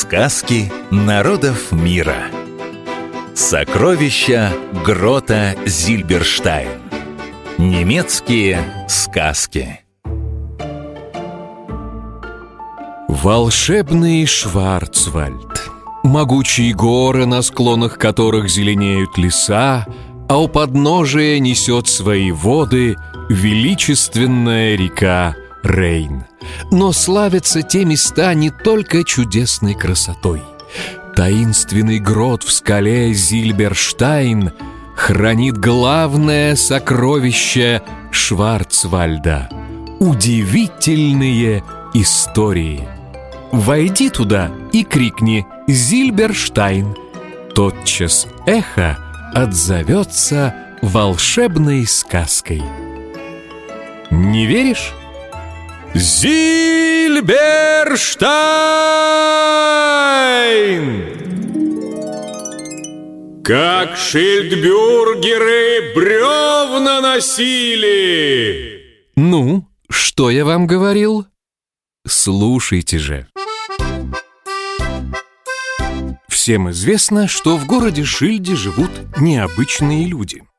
Сказки народов мира. Сокровища Грота Зильберштайн. Немецкие сказки. Волшебный Шварцвальд. Могучие горы, на склонах которых зеленеют леса, А у подножия несет свои воды величественная река Рейн – но славятся те места не только чудесной красотой. Таинственный грот в скале Зильберштайн хранит главное сокровище Шварцвальда – удивительные истории. Войди туда и крикни «Зильберштайн!» Тотчас эхо отзовется волшебной сказкой. Не веришь? Зильберштайн! Как шильдбюргеры бревна носили! Ну, что я вам говорил? Слушайте же. Всем известно, что в городе Шильде живут необычные люди –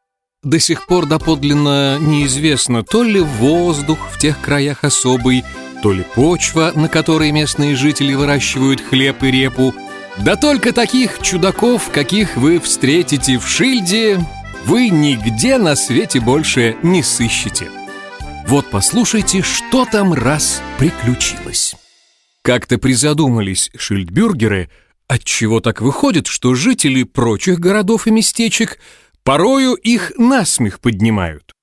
до сих пор доподлинно неизвестно, то ли воздух в тех краях особый, то ли почва, на которой местные жители выращивают хлеб и репу. Да только таких чудаков, каких вы встретите в Шильде, вы нигде на свете больше не сыщете. Вот послушайте, что там раз приключилось. Как-то призадумались шильдбюргеры, отчего так выходит, что жители прочих городов и местечек – Порою их насмех поднимают.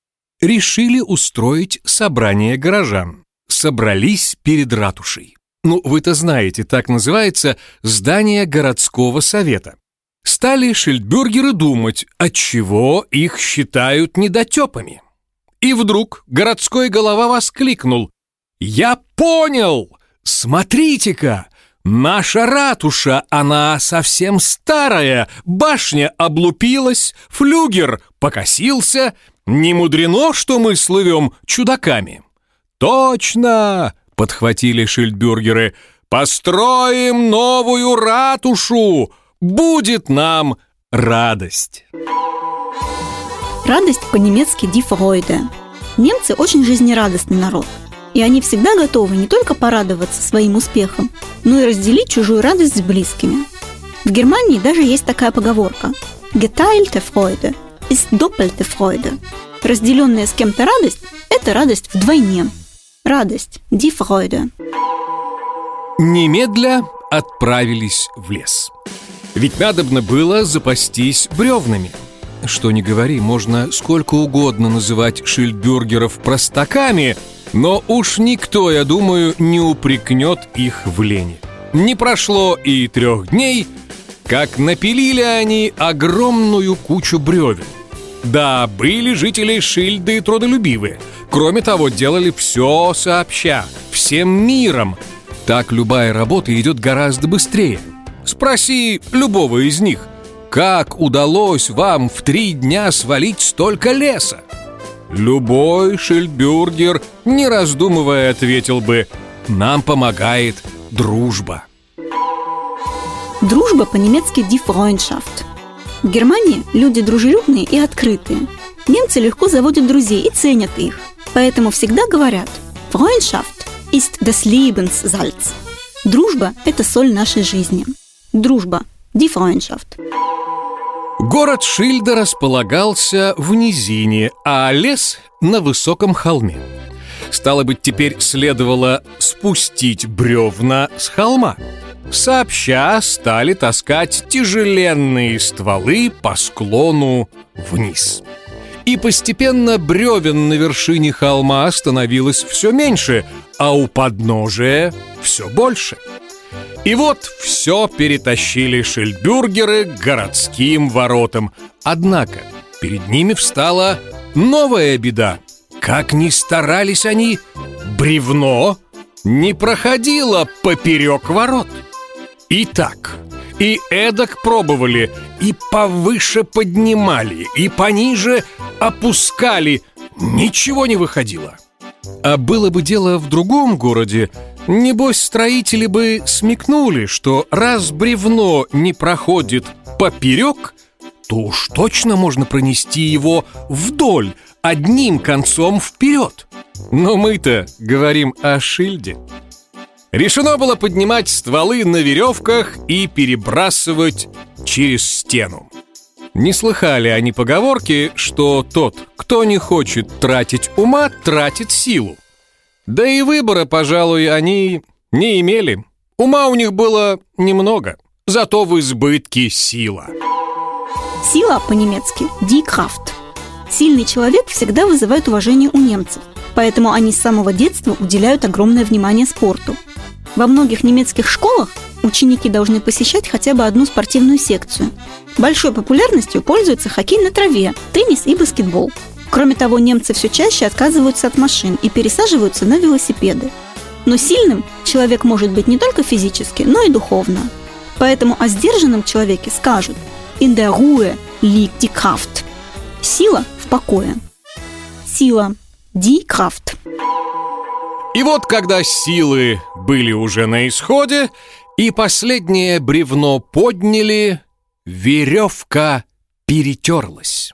Решили устроить собрание горожан. Собрались перед ратушей. Ну, вы-то знаете, так называется здание городского совета. Стали шильдбюргеры думать, отчего их считают недотепами. И вдруг городской голова воскликнул. «Я понял! Смотрите-ка! Наша ратуша, она совсем старая, башня облупилась, флюгер покосился. Не мудрено, что мы слывем чудаками. Точно, подхватили шильдбюргеры, построим новую ратушу, будет нам радость. Радость по-немецки «die Freude». Немцы очень жизнерадостный народ – и они всегда готовы не только порадоваться своим успехам, но и разделить чужую радость с близкими. В Германии даже есть такая поговорка «Geteilte Freude ist doppelte Freude». Разделенная с кем-то радость – это радость вдвойне. Радость – die Freude. Немедля отправились в лес. Ведь надобно было запастись бревнами. Что ни говори, можно сколько угодно называть шильдбюргеров простаками – но уж никто, я думаю, не упрекнет их в лени. Не прошло и трех дней, как напилили они огромную кучу бревен. Да, были жители Шильды трудолюбивые. Кроме того, делали все сообща, всем миром. Так любая работа идет гораздо быстрее. Спроси любого из них, как удалось вам в три дня свалить столько леса? Любой шильдбюргер, не раздумывая, ответил бы «Нам помогает дружба». Дружба по-немецки «die Freundschaft». В Германии люди дружелюбные и открытые. Немцы легко заводят друзей и ценят их. Поэтому всегда говорят «Freundschaft ist das Lebenssalz». Дружба – это соль нашей жизни. Дружба – die Freundschaft. Город Шильда располагался в низине, а лес на высоком холме. Стало быть, теперь следовало спустить бревна с холма. Сообща стали таскать тяжеленные стволы по склону вниз. И постепенно бревен на вершине холма становилось все меньше, а у подножия все больше – и вот все перетащили шельбюргеры к городским воротам. Однако перед ними встала новая беда. Как ни старались они, бревно не проходило поперек ворот. И так, и эдак пробовали, и повыше поднимали, и пониже опускали. Ничего не выходило. А было бы дело в другом городе, Небось, строители бы смекнули, что раз бревно не проходит поперек, то уж точно можно пронести его вдоль, одним концом вперед. Но мы-то говорим о шильде. Решено было поднимать стволы на веревках и перебрасывать через стену. Не слыхали они поговорки, что тот, кто не хочет тратить ума, тратит силу. Да и выбора, пожалуй, они не имели. Ума у них было немного, зато в избытке сила. Сила по-немецки «die Kraft». Сильный человек всегда вызывает уважение у немцев, поэтому они с самого детства уделяют огромное внимание спорту. Во многих немецких школах ученики должны посещать хотя бы одну спортивную секцию. Большой популярностью пользуются хоккей на траве, теннис и баскетбол – Кроме того, немцы все чаще отказываются от машин и пересаживаются на велосипеды. Но сильным человек может быть не только физически, но и духовно. Поэтому о сдержанном человеке скажут «In der Ruhe liegt die Kraft» – «Сила в покое». Сила – «Die Kraft». И вот когда силы были уже на исходе, и последнее бревно подняли, веревка перетерлась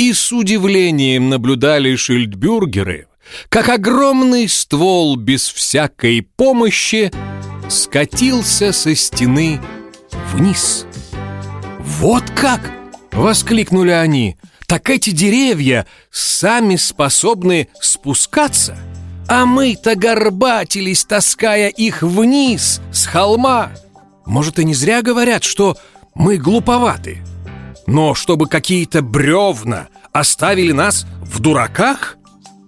и с удивлением наблюдали шильдбюргеры, как огромный ствол без всякой помощи скатился со стены вниз. «Вот как!» — воскликнули они. «Так эти деревья сами способны спускаться, а мы-то горбатились, таская их вниз с холма. Может, и не зря говорят, что мы глуповаты». Но чтобы какие-то бревна оставили нас в дураках?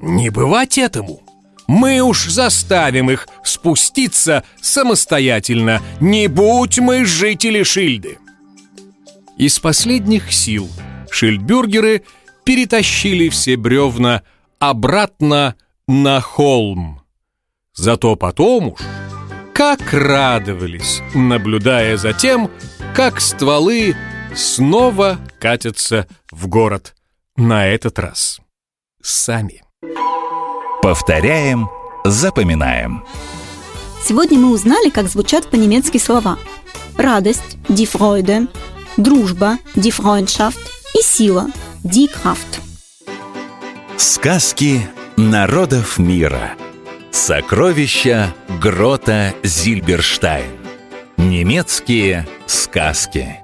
Не бывать этому. Мы уж заставим их спуститься самостоятельно, не будь мы жители Шильды. Из последних сил шильдбюргеры перетащили все бревна обратно на холм. Зато потом уж как радовались, наблюдая за тем, как стволы снова катятся в город. На этот раз сами. Повторяем, запоминаем. Сегодня мы узнали, как звучат по-немецки слова. Радость – die Freude, дружба – die Freundschaft и сила – die Kraft. Сказки народов мира. Сокровища Грота Зильберштайн. Немецкие сказки.